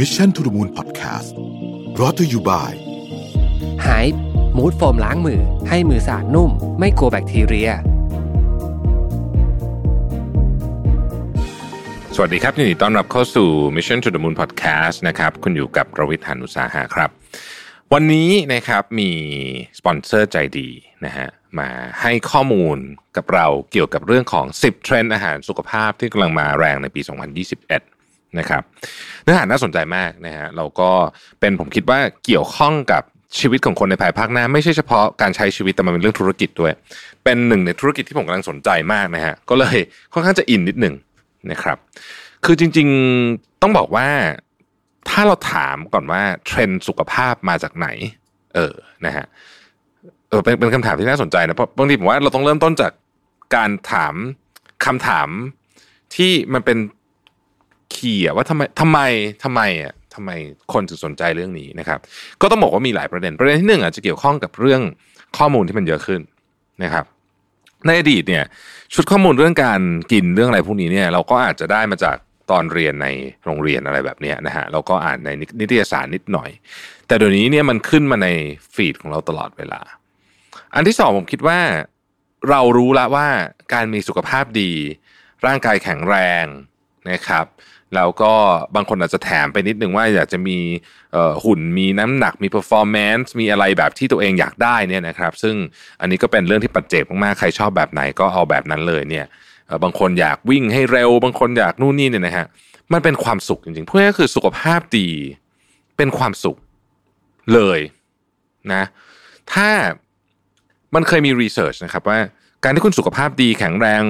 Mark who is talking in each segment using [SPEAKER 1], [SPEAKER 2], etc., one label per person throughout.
[SPEAKER 1] Mission to the Moon Podcast รอ t ธออยู่บ่าย
[SPEAKER 2] หายมูดโฟมล้างมือ ให้มือสะอาดนุ่ม ไม่กลัวแบคทีเรีย
[SPEAKER 3] สวัสดีครับยินดีต้อนรับเข้าสู่ Mission to the Moon Podcast นะครับ คุณอยู่กับรวิทยานุสาหะครับ วันนี้นะครับมีสปอนเซอร์ใจดีนะฮะมาให้ข้อมูลกับเราเกี่ยวกับเรื่องของ 10 เทรนด์อาหารสุขภาพที่กำลังมาแรงในปี 2021 นะครับเนื้อหาน่าสนใจมากนะฮะเราก็เป็นผมคิดว่าเกี่ยวข้องกับชีวิตของคนในภายภาคหน้า ไม่ใช่เฉพาะการใช้ชีวิตแต่มันเป็นเรื่องธุรกิจด้วย เป็นหนึ่งในธุรกิจที่ผมกำลังสนใจมากนะฮะก็เลยค่อนข้างจะอินนิดหนึ่งนะครับคือจริงๆต้องบอกว่าถ้าเราถามก่อนว่าเทรนด์สุขภาพมาจากไหน เออนะฮะเออเป็นเป็นคำถามที่น่าสนใจนะเพราะบางทีผมว่าเราต้องเริ่มต้นจากการถามคำถามที่มันเป็น คีย์ว่าทำไมทำไมทำไมอะทำไมคนถึงสนใจเรื่องนี้นะครับ ก็ต้องบอกว่ามีหลายประเด็น ประเด็นที่หนึ่งอาจจะเกี่ยวข้องกับเรื่องข้อมูลที่มันเยอะขึ้นนะครับ ในอดีตเนี่ย ชุดข้อมูลเรื่องการกินเรื่องอะไรพวกนี้เนี่ยเราก็อาจจะได้มาจากตอนเรียนในโรงเรียนอะไรแบบเนี้ยนะฮะเราก็อ่านในนิตยสารนิดหน่อย แต่เดี๋ยวนี้เนี่ยมันขึ้นมาในฟีดของเราตลอดเวลา อันที่สองผมคิดว่าเรารู้แล้วว่าการมีสุขภาพดี ร่างกายแข็งแรงนะครับ แล้วก็บางคนอาจจะแถมไปนิดนึงว่าอยากจะมีหุ่นมีน้ำหนักมี performance มีอะไรแบบที่ตัวเองอยากได้เนี่ยนะครับ ซึ่งอันนี้ก็เป็นเรื่องที่ปัจเจกมากๆ ใครชอบแบบไหนก็เอาแบบนั้นเลยเนี่ยบางคนอยากวิ่งให้เร็ว บางคนอยากนู่นนี่เนี่ยนะฮะมันเป็นความสุขจริงๆพูดง่ายๆคือสุขภาพดีเป็นความสุขเลยนะ ถ้ามันเคยมีรีเสิร์ชนะครับว่า การที่คุณสุขภาพดีแข็งแรง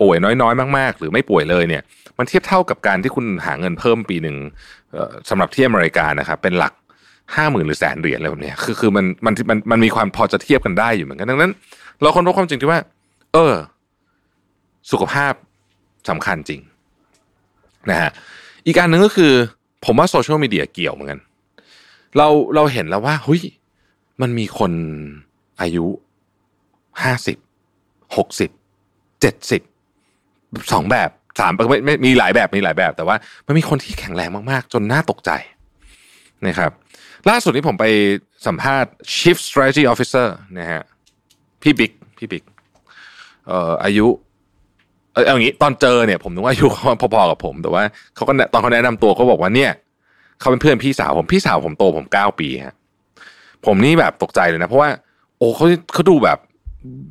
[SPEAKER 3] ป่วยน้อยๆ มากๆ หรือไม่ป่วยเลยเนี่ย มันเทียบเท่ากับการที่คุณหาเงินเพิ่มปีหนึ่งเอ่อสำหรับที่อเมริกานะครับเป็นหลักห้าหมื่นหรือแสนเหรียญอะไรแบบนี้คือคือมันมันมันมันมีความพอจะเทียบกันได้อยู่เหมือนกันดังนั้น เราคนพบความจริงที่ว่า เออ สุขภาพสำคัญจริงนะฮะอีกอันหนึ่งก็คือ ผมว่าโซเชียลมีเดียเกี่ยวเหมือนกัน เราเราเห็นแล้วว่าเฮ้ยมันมีคนอายุห้าสิบ หกสิบเจ็ดสิบสองแบบสามไม่ไม่มีหลายแบบมีหลายแบบ แต่ว่ามันมีคนที่แข็งแรงมากๆ จนน่าตกใจนะครับ ล่าสุดนี้ผมไปสัมภาษณ์ Chief Strategy Officer นะฮะพี่บิ๊กพี่บิ๊กเอ่ออายุเออเอาอย่างนี้ตอนเจอเนี่ยผมนึกว่าอายุเขาพอๆกับผม แต่ว่าเขาก็ตอนเขาแนะนำตัวเขาบอกว่าเนี่ยเขาเป็นเพื่อนพี่สาวผมพี่สาวผมโตผมเก้าปีฮะผมนี่แบบตกใจเลยนะ เพราะว่า โอ้เขาเขาดูแบบ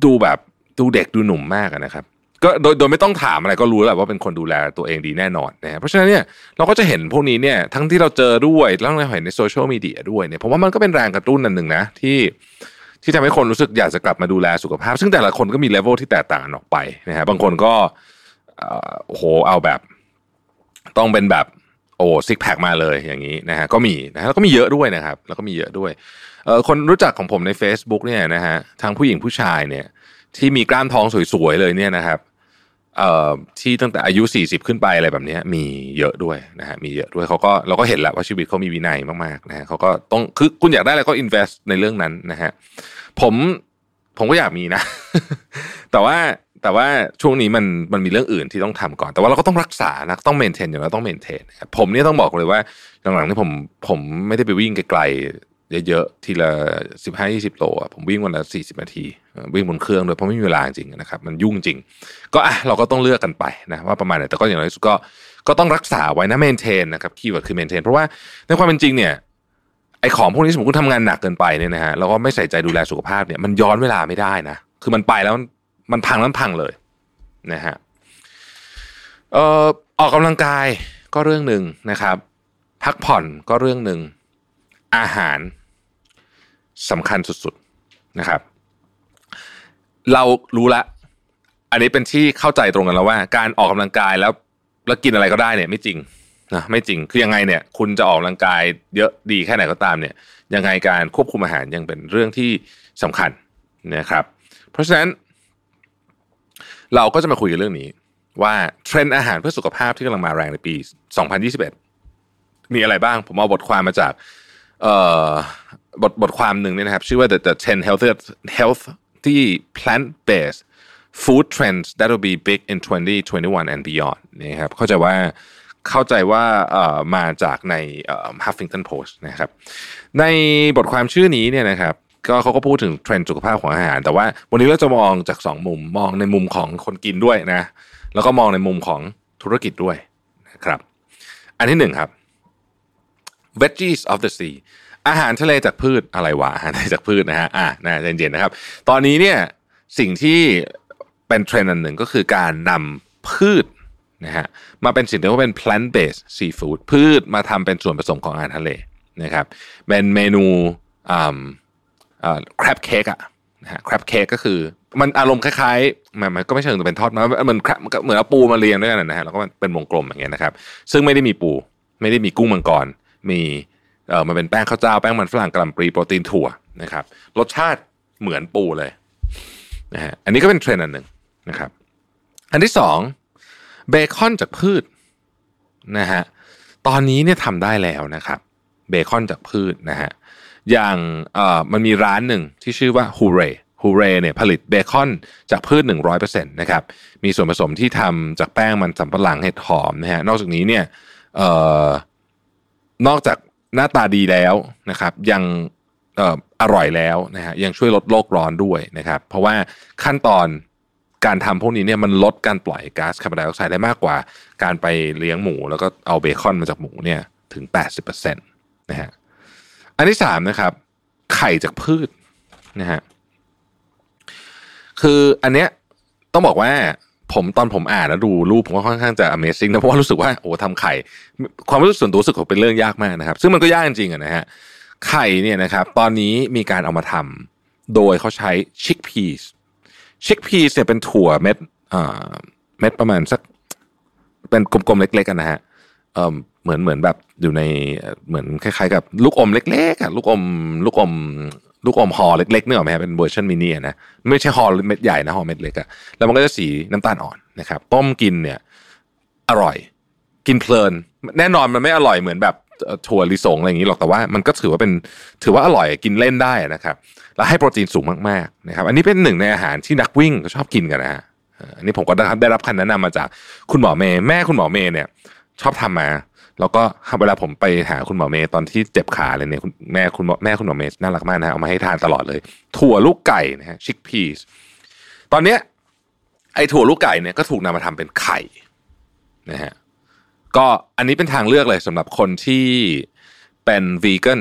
[SPEAKER 3] ดูแบบ ดูเด็กดูหนุ่มมากนะครับ ก็โดยโดยไม่ต้องถามอะไรก็รู้แหละว่าเป็นคนดูแลตัวเองดีแน่นอนนะฮะเพราะฉะนั้นเนี่ยเราก็จะเห็นพวกนี้เนี่ยทั้งที่เราเจอด้วยแล้วเราเห็นในโซเชียลมีเดียด้วยเนี่ยผมว่ามันก็เป็นแรงกระตุ้นอันหนึ่งนะที่ที่ทำให้คนรู้สึกอยากจะกลับมาดูแลสุขภาพ ซึ่งแต่ละคนก็มีเลเวลที่แตกต่างออกไปนะฮะบางคนก็โอ้โหเอาแบบ ต้องเป็นแบบโอ้ซิกแพคมาเลยอย่างนี้นะฮะก็มีนะฮะแล้วก็มีเยอะด้วยนะครับ แล้วก็มีเยอะด้วยเอ่อคนรู้จักของผมใน Facebook เนี่ยนะฮะทั้งผู้หญิงผู้ชายเนี่ย ที่มีกล้ามท้องสวยๆเลยเนี่ยนะครับเอ่อที่ตั้งแต่อายุ40ขึ้นไปอะไรแบบนี้มีเยอะด้วยนะฮะมีเยอะด้วยเขาก็เราก็เห็นแหละว่าชีวิตเขามีวินัยมากๆนะฮะเขาก็ต้องคือคุณอยากได้อะไรก็ invest ในเรื่องนั้นนะฮะผมผมก็อยากมีนะ แต่ว่าแต่ว่าช่วงนี้มันมันมีเรื่องอื่นที่ต้องทำก่อน แต่ว่าเราก็ต้องรักษานะต้องเมนเทนอย่างเราต้องเมนเทนผมเนี่ยต้องบอกเลยว่าหลังๆนี่ผมผมไม่ได้ไปวิ่งไกล เยอะๆทีละสิบห้ายี่สิบโลอะผมวิ่งวันละสี่สิบนาที วิ่งบนเครื่องโดยเพราะไม่มีเวลาจริงนะครับ มันยุ่งจริง ก็อะเราก็ต้องเลือกกันไปนะว่าประมาณไหนแต่ก็อย่างไรสุดก็ก็ต้องรักษาไว้นะ maintain นะครับ keyword คือ maintain เพราะว่าในความเป็นจริงเนี่ยไอ้ของพวกนี้สมมติคุณทำงานหนักเกินไปเนี่ยนะฮะแล้วก็ไม่ใส่ใจดูแลสุขภาพเนี่ยมันย้อนเวลาไม่ได้นะคือมันไปแล้วมันพังแล้วมันพังเลยนะฮะเอ่อออกกำลังกายก็เรื่องหนึ่งนะครับ พักผ่อนก็เรื่องหนึ่งอาหาร สำคัญสุดๆนะครับ เรารู้ละ อันนี้เป็นที่เข้าใจตรงกันแล้วว่า การออกกำลังกายแล้วแล้วกินอะไรก็ได้เนี่ย ไม่จริงนะไม่จริงคือยังไงเนี่ย คุณจะออกกำลังกายเยอะดีแค่ไหนก็ตามเนี่ย ยังไงการควบคุมอาหารยังเป็นเรื่องที่สำคัญนะครับ เพราะฉะนั้น เราก็จะมาคุยกันเรื่องนี้ ว่าเทรนด์อาหารเพื่อสุขภาพที่กำลังมาแรงในปี 2021 มีอะไรบ้าง ผมเอาบทความมาจากเอ่อ บทบทความหนึ่งเนี่ยนะครับ ชื่อว่า the, the 10 healthy health ที่ plant based food trends that will be big in 2021 and beyond นะครับเข้าใจว่าเข้าใจว่าเอ่อมาจากใน Huffington Post นะครับ ในบทความชื่อนี้เนี่ยนะครับก็เขาก็พูดถึงเทรนด์สุขภาพของอาหาร แต่ว่าวันนี้เราจะมองจากสองมุมมองในมุมของคนกินด้วยนะ แล้วก็มองในมุมของธุรกิจด้วยนะครับ อันที่หนึ่งครับ veggies of the sea อาหารทะเลจากพืชอะไรวะอาหารทะเลจากพืชนะฮะอะนะเย็นๆนะครับ ตอนนี้เนี่ยสิ่งที่เป็นเทรนด์อันหนึ่งก็คือการนำพืชนะฮะมาเป็นสิ่งที่เรียกว่าเป็น plant based seafood พืชมาทำเป็นส่วนผสมของอาหารทะเลนะครับเป็นเมนูอ่าอ่า crab cake อะนะฮะ crab cake ก็คือมันอารมณ์คล้ายๆมันมันก็ไม่เชิงจะเป็นทอดมันมัน crab มันเหมือนเอาปูมาเรียงด้วยกันนะฮะแล้วก็เป็นวงกลมอย่างเงี้ยนะครับ ซึ่งไม่ได้มีปู ไม่ได้มีกุ้งมังกร มี เออมันเป็นแป้งข้าวเจ้าแป้งมันฝรั่งกล่ำปลีโปรตีนถั่วนะครับรสชาติเหมือนปูเลยนะฮะอันนี้ก็เป็นเทรนด์อันหนึ่งนะครับ อันที่สองเบคอนจากพืชนะฮะตอนนี้เนี่ยทำได้แล้วนะครับ เบคอนจากพืชนะฮะอย่างเอ่อมันมีร้านหนึ่งที่ชื่อว่าฮูเรฮูเรเนี่ยผลิตเบคอนจากพืช 100%นะครับมีส่วนผสมที่ทำจากแป้งมันสำปะหลังเห็ดหอมนะฮะนอกจากนี้เนี่ยเอ่อนอกจาก หน้าตาดีแล้วนะครับ ยังเอ่ออร่อยแล้วนะฮะยังช่วยลดโลกร้อนด้วยนะครับ เพราะว่าขั้นตอนการทำพวกนี้เนี่ยมันลดการปล่อยก๊าซคาร์บอนไดออกไซด์ได้มากกว่า การไปเลี้ยงหมู แล้วก็เอาเบคอนมาจากหมูเนี่ยถึง 80%นะฮะอันที่สามนะครับ ไข่จากพืชนะฮะคืออันเนี้ยต้องบอกว่า ผมตอนผมอ่านแล้วดูรูปผมก็ค่อนข้างจะ Amazing นะเพราะว่ารู้สึกว่าโอ้ทำไข่ ความรู้สึกส่วนตัวรู้สึกว่าเป็นเรื่องยากมากนะครับ ซึ่งมันก็ยากจริงๆนะฮะไข่เนี่ยนะครับ ตอนนี้มีการเอามาทำโดยเขาใช้ชิคพีสชิคพีสเนี่ยเป็นถั่วเม็ดอ่าเม็ดประมาณสัก เป็นกลมๆเล็กๆกันนะฮะเออเหมือนเหมือนแบบอยู่ในเหมือนคล้ายๆ กับลูกอมเล็กๆอะลูกอมลูกอม ลูกอมห่อเล็กๆเนี่ยหรอไหมฮะเป็นเวอร์ชันมินิอะนะไม่ใช่ห่อเม็ดใหญ่นะห่อเม็ดเล็กอะแล้วมันก็จะสีน้ำตาลอ่อนนะครับ ต้มกินเนี่ย อร่อย กินเพลิน แน่นอนมันไม่อร่อยเหมือนแบบถั่วลิสงอะไรอย่างนี้หรอกแต่ว่ามันก็ถือว่าเป็นถือว่าอร่อยกินเล่นได้นะครับ แล้วให้โปรตีนสูงมากๆนะครับ อันนี้เป็นหนึ่งในอาหารที่นักวิ่งชอบกินกันนะฮะอันนี้ผมก็ได้ได้รับคำแนะนำมาจากคุณหมอเมย์แม่คุณหมอเมย์เนี่ย ชอบทำมา แล้วก็เวลาผมไปหาคุณหมอเมย์ตอนที่เจ็บขาเลยเนี่ยคุณแม่คุณหมอแม่คุณหมอเมย์น่ารักมากนะฮะเอามาให้ทานตลอดเลย ถั่วลูกไก่นะฮะชิคพีสตอนเนี้ยไอ้ถั่วลูกไก่เนี่ยก็ถูกนำมาทำเป็นไข่นะฮะก็อันนี้เป็นทางเลือกเลยสำหรับคนที่เป็นวีแกน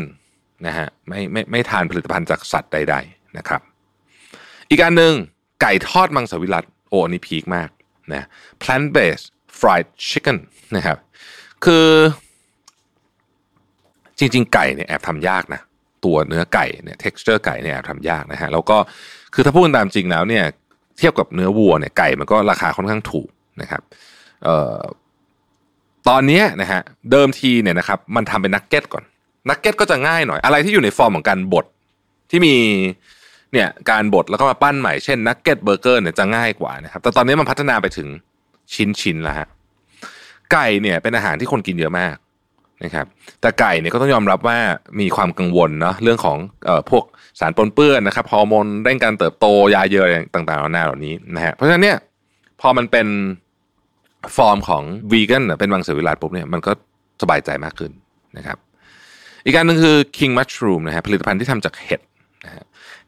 [SPEAKER 3] นะฮะไม่ไม่ไม่ทานผลิตภัณฑ์จากสัตว์ใด ๆนะครับ อีกอันหนึ่งไก่ทอดมังสวิรัตโอ้อันนี้พีคมากนะ plant based fried chicken นะครับ คือ จริง ๆ ไก่เนี่ยแอบทำยากนะตัวเนื้อไก่เนี่ย texture ไก่เนี่ยแอบทำยากนะฮะแล้วก็คือถ้าพูดตามจริงแล้วเนี่ย เทียบกับเนื้อวัวเนี่ยไก่มันก็ราคาค่อนข้างถูกนะครับเอ่อตอนนี้นะฮะเดิมทีเนี่ยนะครับ มันทำเป็นนักเก็ตก่อน นักเก็ตก็จะง่ายหน่อย อะไรที่อยู่ในฟอร์มของการบดที่มีเนี่ยการบดแล้วก็มาปั้นใหม่เช่นนักเก็ตเบอร์เกอร์เนี่ยจะง่ายกว่านะครับแต่ตอนนี้มันพัฒนาไปถึงชิ้นๆแล้วฮะ ไก่เนี่ยเป็นอาหารที่คนกินเยอะมากนะครับแต่ไก่เนี่ยก็ต้องยอมรับว่ามีความกังวลเนาะเรื่องของเอ่อพวกสารปนเปื้อนนะครับฮอร์โมนเร่งการเติบโตยาเยอะต่างๆนานาเหล่านี้นะฮะเพราะฉะนั้นเนี่ยพอมันเป็นฟอร์มของวีแกนเป็นมังสวิรัติปุ๊บเนี่ยมันก็สบายใจมากขึ้นนะครับ อีกการหนึ่งคือ king mushroom นะฮะผลิตภัณฑ์ที่ทำจากเห็ดนะฮะ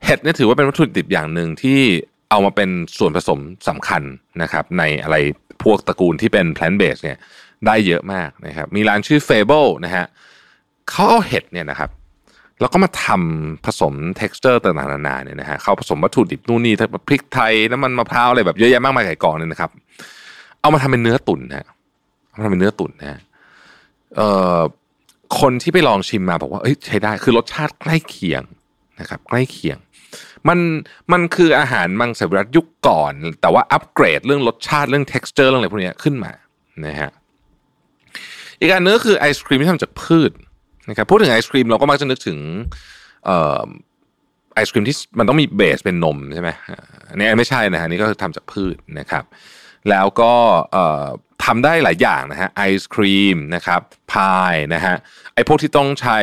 [SPEAKER 3] เห็ดเนี่ยถือว่าเป็นวัตถุดิบอย่างหนึ่งที่เอามาเป็นส่วนผสมสำคัญนะครับในอะไร พวกตระกูลที่เป็น plant based เนี่ยได้เยอะมากนะครับ มีร้านชื่อ Fable นะฮะเขาเอาเห็ดเนี่ยนะครับแล้วก็มาทำผสม texture ต่างๆนานาเนี่ยนะฮะเขาผสมวัตถุดิบนู่นนี่ทั้งพริกไทยน้ำมันมะพร้าวอะไรแบบเยอะแยะมากมายไก่กองเนี่ยนะครับ เอามาทำเป็นเนื้อตุ๋นนะฮะเอามาทำเป็นเนื้อตุ๋นนะฮะเอ่อคนที่ไปลองชิมมาบอกว่าเอ้ยใช้ได้คือรสชาติใกล้เคียงนะครับ ใกล้เคียง มันมันคืออาหารมังสวิรัตยุคก่อน แต่ว่าอัปเกรดเรื่องรสชาติเรื่อง t e x t อร์เรื่องอะไรพวกนี้ขึ้นมานะฮะอีกอันนึงก็คือไอศครีมที่ทำจากพืชนะครับพูดถึงไอศครีมเราก็มักจะนึกถึงไอศครีมที่มันต้องมีเบสเป็นนมใช่ไหมอันนี้ไม่ใช่นะฮะนี่ก็คือทำจากพืชนะครับ แล้วก็ทำได้หลายอย่างนะฮะไอศครีมนะครับพายนะฮะไอพวกที่ต้องใช้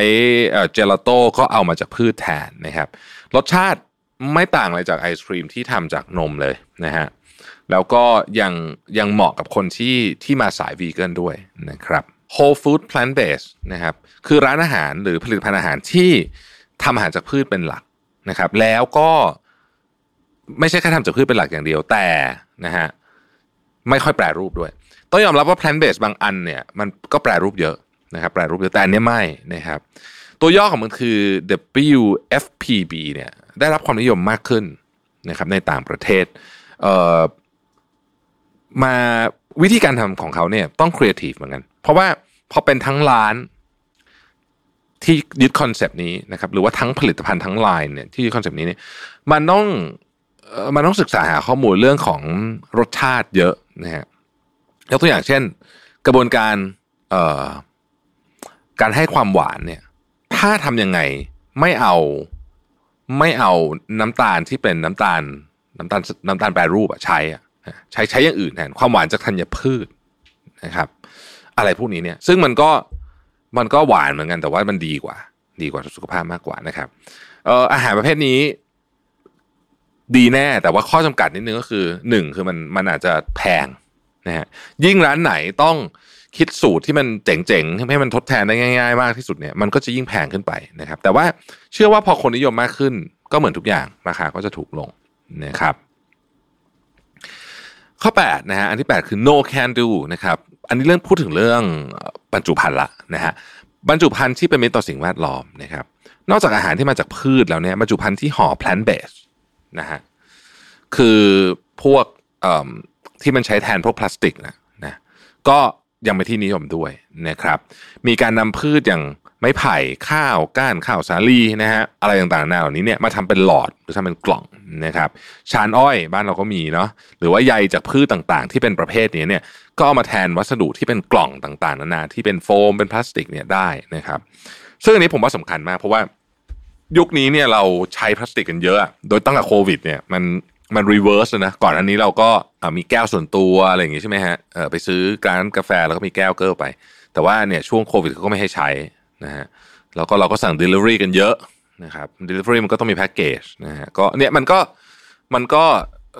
[SPEAKER 3] เอ่อเจลาโต้ก็เอามาจากพืชแทนนะครับรสชาติไม่ต่างอะไรจากไอศครีมที่ทำจากนมเลยนะฮะแล้วก็ยังยังเหมาะกับคนที่ที่มาสายวีแกนด้วยนะครับ Whole Food Plant Based นะครับคือร้านอาหารหรือผลิตภัณฑ์อาหารที่ทำอาหารจากพืชเป็นหลักนะครับ แล้วก็ไม่ใช่แค่ทำจากพืชเป็นหลักอย่างเดียวแต่นะฮะ ไม่ค่อยแปรรูปด้วย ต้องยอมรับว่า plant based บางอันเนี่ยมันก็แปรรูปเยอะนะครับแปรรูปเยอะแต่อันนี้ไม่นะครับ ตัวย่อของมันคือ WFPB เนี่ยได้รับความนิยมมากขึ้นนะครับในต่างประเทศเอ่อมาวิธีการทำของเขาเนี่ยต้องครีเอทีฟเหมือนกัน เพราะว่าพอเป็นทั้งร้านที่ยึด concept นี้นะครับหรือว่าทั้งผลิตภัณฑ์ทั้งไลน์เนี่ยที่ยึด concept นี้เนี่ยมันต้อง มันต้องศึกษาหาข้อมูลเรื่องของรสชาติเยอะนะฮะยกตัวอย่างเช่น กระบวนการเอ่อการให้ความหวานเนี่ย ถ้าทำยังไงไม่เอาไม่เอาน้ำตาลที่เป็นน้ำตาลน้ำตาลน้ำตาลแปรรูปอะใช้อะใช้ใช้อย่างอื่นแทนความหวานจากธัญพืชนะครับ อะไรพวกนี้เนี่ย ซึ่งมันก็มันก็หวานเหมือนกันแต่ว่ามันดีกว่า ดีกว่าสุขภาพมากกว่านะครับเอ่ออาหารประเภทนี้ ดีแน่ แต่ว่าข้อจำกัดนิดนึงก็คือหนึ่งคือมันมันอาจจะแพงนะฮะยิ่งร้านไหนต้องคิดสูตรที่มันเจ๋งๆให้มันทดแทนได้ง่ายๆ มากที่สุดเนี่ยมันก็จะยิ่งแพงขึ้นไปนะครับ แต่ว่าเชื่อว่าพอคนนิยมมากขึ้น ก็เหมือนทุกอย่างราคาก็จะถูกลงนะครับ ข้อ8นะฮะอันที่ 8 คือ no can do นะครับอันนี้เรื่องพูดถึงเรื่องบรรจุภัณฑ์ละนะฮะบรรจุภัณฑ์ที่เป็นมิตรต่อสิ่งแวดล้อมนะครับนอกจากอาหารที่มาจากพืชแล้วเนี่ยบรรจุภัณฑ์ที่ห่อ plant based นะฮะคือพวกที่มันใช้แทนพวกพลาสติกนะนะก็ยังเป็นที่นิยมด้วยนะครับ มีการนำพืชอย่างไม้ไผ่ข้าวก้านข้าวสาลีนะฮะอะไรต่างๆนานาเหล่านี้เนี่ยมาทำเป็นหลอดหรือทำเป็นกล่องนะครับชานอ้อยบ้านเราก็มีเนาะหรือว่าใยจากพืชต่างๆ ที่เป็นประเภทนี้เนี่ยก็เอามาแทนวัสดุที่เป็นกล่องต่างๆนานาที่เป็นโฟมเป็นพลาสติกเนี่ยได้นะครับ ซึ่งอันนี้ผมว่าสำคัญมากเพราะว่า ยุคนี้เนี่ยเราใช้พลาสติกกันเยอะ โดยตั้งแต่โควิด เนี่ยมันมัน reverse เลยนะ ก่อนอันนี้เราก็มีแก้วส่วนตัวอะไรอย่างงี้ใช่ไหมฮะไปซื้อร้านกาแฟแล้วก็มีแก้วเกอร์ไป แต่ว่าเนี่ยช่วงโควิดเขาก็ไม่ให้ใช้นะฮะแล้วก็เราก็สั่ง Delivery กันเยอะนะครับ Delivery มันก็ต้องมีแพ็กเกจนะฮะก็เนี่ยมันก็มันก็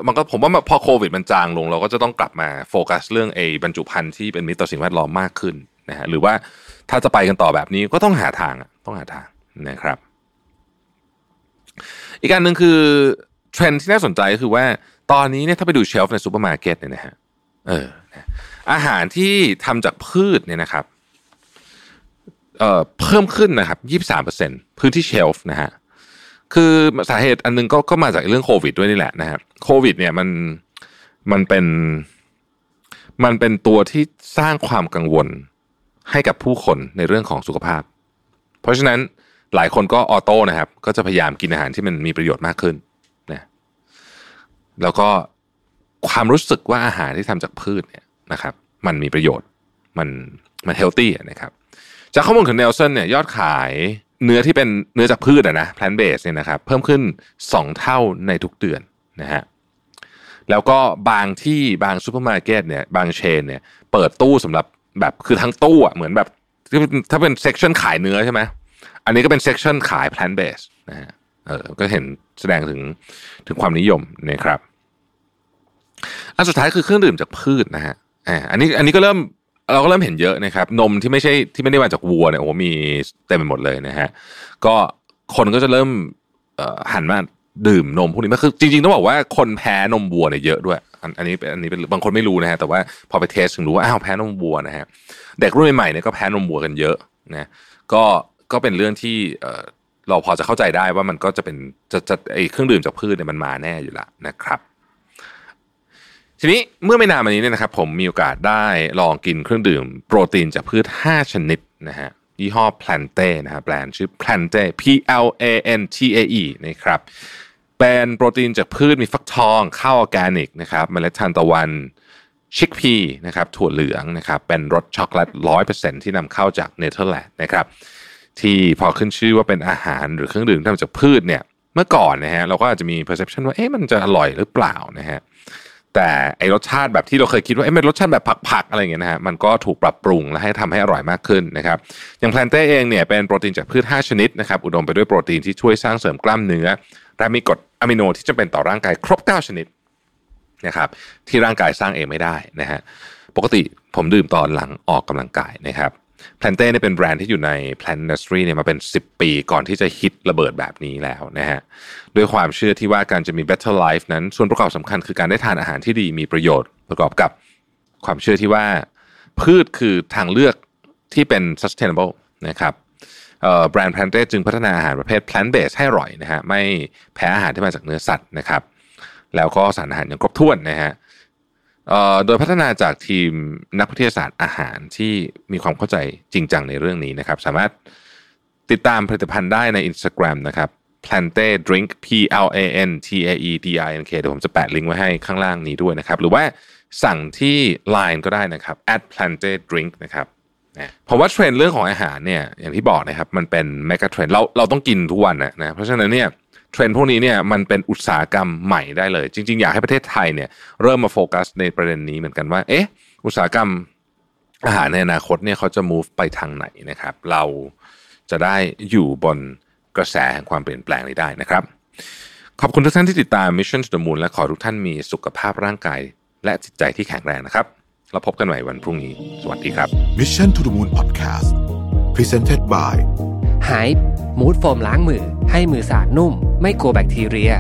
[SPEAKER 3] มันก็ผมว่าพอโควิดมันจางลง เราก็จะต้องกลับมาโฟกัสเรื่องไอ้บรรจุภัณฑ์ที่เป็นมิตรต่อสิ่งแวดล้อมมากขึ้นนะฮะหรือว่าถ้าจะไปกันต่อแบบนี้ก็ต้องหาทางต้องหาทางนะครับ อีกการหนึ่งคือเทรนด์ที่น่าสนใจก็คือว่าตอนนี้เนี่ยถ้าไปดู shelf ในซูเปอร์มาร์เก็ตเนี่ยนะฮะเอออาหารที่ทำจากพืชเนี่ยนะครับเอ่อเพิ่มขึ้นนะครับยี่สามเปอร์เซ็นต์พื้นที่ shelf นะฮะคือสาเหตุอันหนึ่งก็ก็มาจากเรื่องโควิดด้วยนี่แหละนะฮะโควิด เนี่ยมันมันเป็น มันเป็นตัวที่สร้างความกังวลให้กับผู้คนในเรื่องของสุขภาพ เพราะฉะนั้น หลายคนก็ auto นะครับ ก็จะพยายามกินอาหารที่มันมีประโยชน์มากขึ้นนะแล้วก็ความรู้สึกว่าอาหารที่ทำจากพืชเนี่ยนะครับ มันมีประโยชน์มันมัน healthy นะครับจากข้อมูลของนีลเส็นเนี่ยยอดขายเนื้อที่เป็นเนื้อจากพืชอะนะ plant based เนี่ยนะครับเพิ่มขึ้น 2 เท่าในทุกเดือนนะฮะแล้วก็บางที่บางซูเปอร์มาร์เก็ตเนี่ยบาง chain เนี่ยเปิดตู้สำหรับแบบคือทั้งตู้อะเหมือนแบบถ้าเป็นเซ c ชันขายเนื้อใช่ไหม อันนี้ก็เป็นเซ c ชันขาย plant based นะฮะเออก็เห็นแสดงถึงถึงความนิยมนะครับ อันสุดท้ายคือเครื่องดื่มจากพืชนะฮะอ่าอันนี้อันนี้ก็เริ่มเราก็เริ่มเห็นเยอะนะครับ นมที่ไม่ใช่ที่ไม่ได้มาจากวัวเนี่ยโอ้มีเต็มไปหมดเลยนะฮะก็คนก็จะเริ่มหันมาดื่มนมพวกนี้มาคือจริงๆต้องบอกว่าคนแพ้นมวัวเนี่ยเยอะด้วย อันนี้เป็นอันนี้เป็นบางคนไม่รู้นะฮะแต่ว่าพอไปเทสถึงรู้ว่าอ้าวแพ้นมวัวนะฮะเด็กรุ่นใหม่ๆเนี่ยก็แพ้นมวัวกันเยอะนะก็ ก็เป็นเรื่องที่เราพอจะเข้าใจได้ว่ามันก็จะเป็นจะจะไอเครื่องดื่มจากพืชเนี่ยมันมาแน่อยู่ละนะครับ ทีนี้เมื่อไม่นานมานี้เนี่ยนะครับ ผมมีโอกาสได้ลองกินเครื่องดื่มโปรตีนจากพืช 5 ชนิดนะฮะยี่ห้อ Plante นะครับแบรนด์ชื่อ Plante P L A N T A E นะครับเป็นโปรตีนจากพืชมีฟักทองข้าวออร์แกนิกนะครับเมล็ดทานตะวัน chickpea นะครับถั่วเหลืองนะครับเป็นรสช็อกโกแลตร้อยเปอร์เซ็นต์ที่นำเข้าจากเนเธอร์แลนด์นะครับ ที่พอขึ้นชื่อว่าเป็นอาหารหรือเครื่องดื่มที่ทำจากพืชเนี่ยเมื่อก่อนนะฮะเราก็อาจจะมี perception ว่าเอ๊ะมันจะอร่อยหรือเปล่านะฮะแต่ไอ้รสชาติแบบที่เราเคยคิดว่าเอ๊ะมันรสชาติแบบผักๆอะไรเงี้ยนะฮะมันก็ถูกปรับปรุงและให้ทำให้อร่อยมากขึ้นนะครับอย่าง Plante เองเนี่ยเป็นโปรตีนจากพืช 5 ชนิดนะครับอุดมไปด้วยโปรตีนที่ช่วยสร้างเสริมกล้ามเนื้อและมีกรดอะมิโนที่จำเป็นต่อร่างกายครบ 9 ชนิดนะครับที่ร่างกายสร้างเองไม่ได้นะฮะปกติผมดื่มตอนหลังออกกำลังกายนะครับ แพลนเต้เนี่ยเป็นแบรนด์ที่อยู่ใน Plant Industry เนี่ยมาเป็น 10 ปีก่อนที่จะฮิตระเบิดแบบนี้แล้วนะฮะด้วยความเชื่อที่ว่าการจะมี better life นั้น ส่วนประกอบสำคัญคือการได้ทานอาหารที่ดีมีประโยชน์ประกอบกับความเชื่อที่ว่า พืชคือทางเลือกที่เป็น sustainable นะครับแบรนด์แพลนเต้จึงพัฒนาอาหารประเภท plant based ให้อร่อยนะฮะไม่แพ้อาหารที่มาจากเนื้อสัตว์นะครับแล้วก็สารอาหารอย่างครบถ้วนนะฮะ โดยพัฒนาจากทีมนักวิทยาศาสตร์อาหารที่มีความเข้าใจจริงจังในเรื่องนี้นะครับ สามารถติดตามผลิตภัณฑ์ได้ใน Instagram นะครับ Plante Drink P L A N T A E D I N K เดี๋ยวผมจะแปะลิงก์ไว้ให้ข้างล่างนี้ด้วยนะครับ หรือว่าสั่งที่ Line ก็ได้นะครับ at Plante Drink นะครับเพราะว่าเทรนด์เรื่องของอาหารเนี่ยอย่างที่บอกนะครับมันเป็น megatrend เราเราต้องกินทุกวันนะนะเพราะฉะนั้นเนี่ย เทรนด์พวกนี้เนี่ยมันเป็นอุตสาหกรรมใหม่ได้เลย จริง ๆ อยากให้ประเทศไทยเนี่ยเริ่มมาโฟกัสในประเด็นนี้เหมือนกันว่า เอ๊ะ อุตสาหกรรมอาหารในอนาคตเนี่ยเขาจะ move ไปทางไหนนะครับ เราจะได้อยู่บนกระแสแห่งความเปลี่ยนแปลงนี้ได้นะครับ ขอบคุณทุกท่านที่ติดตาม Mission to the Moon และขอทุกท่านมีสุขภาพร่างกาย และจิตใจที่แข็งแรงนะครับแล้วพบกันใหม่วันพรุ่งนี้ สวัสดีครับ
[SPEAKER 1] Mission to the Moon Podcast Presented by
[SPEAKER 2] ไฮมูดโฟมล้างมือ ให้มือสะอาดนุ่ม ไม่กลัวแบคทีเรีย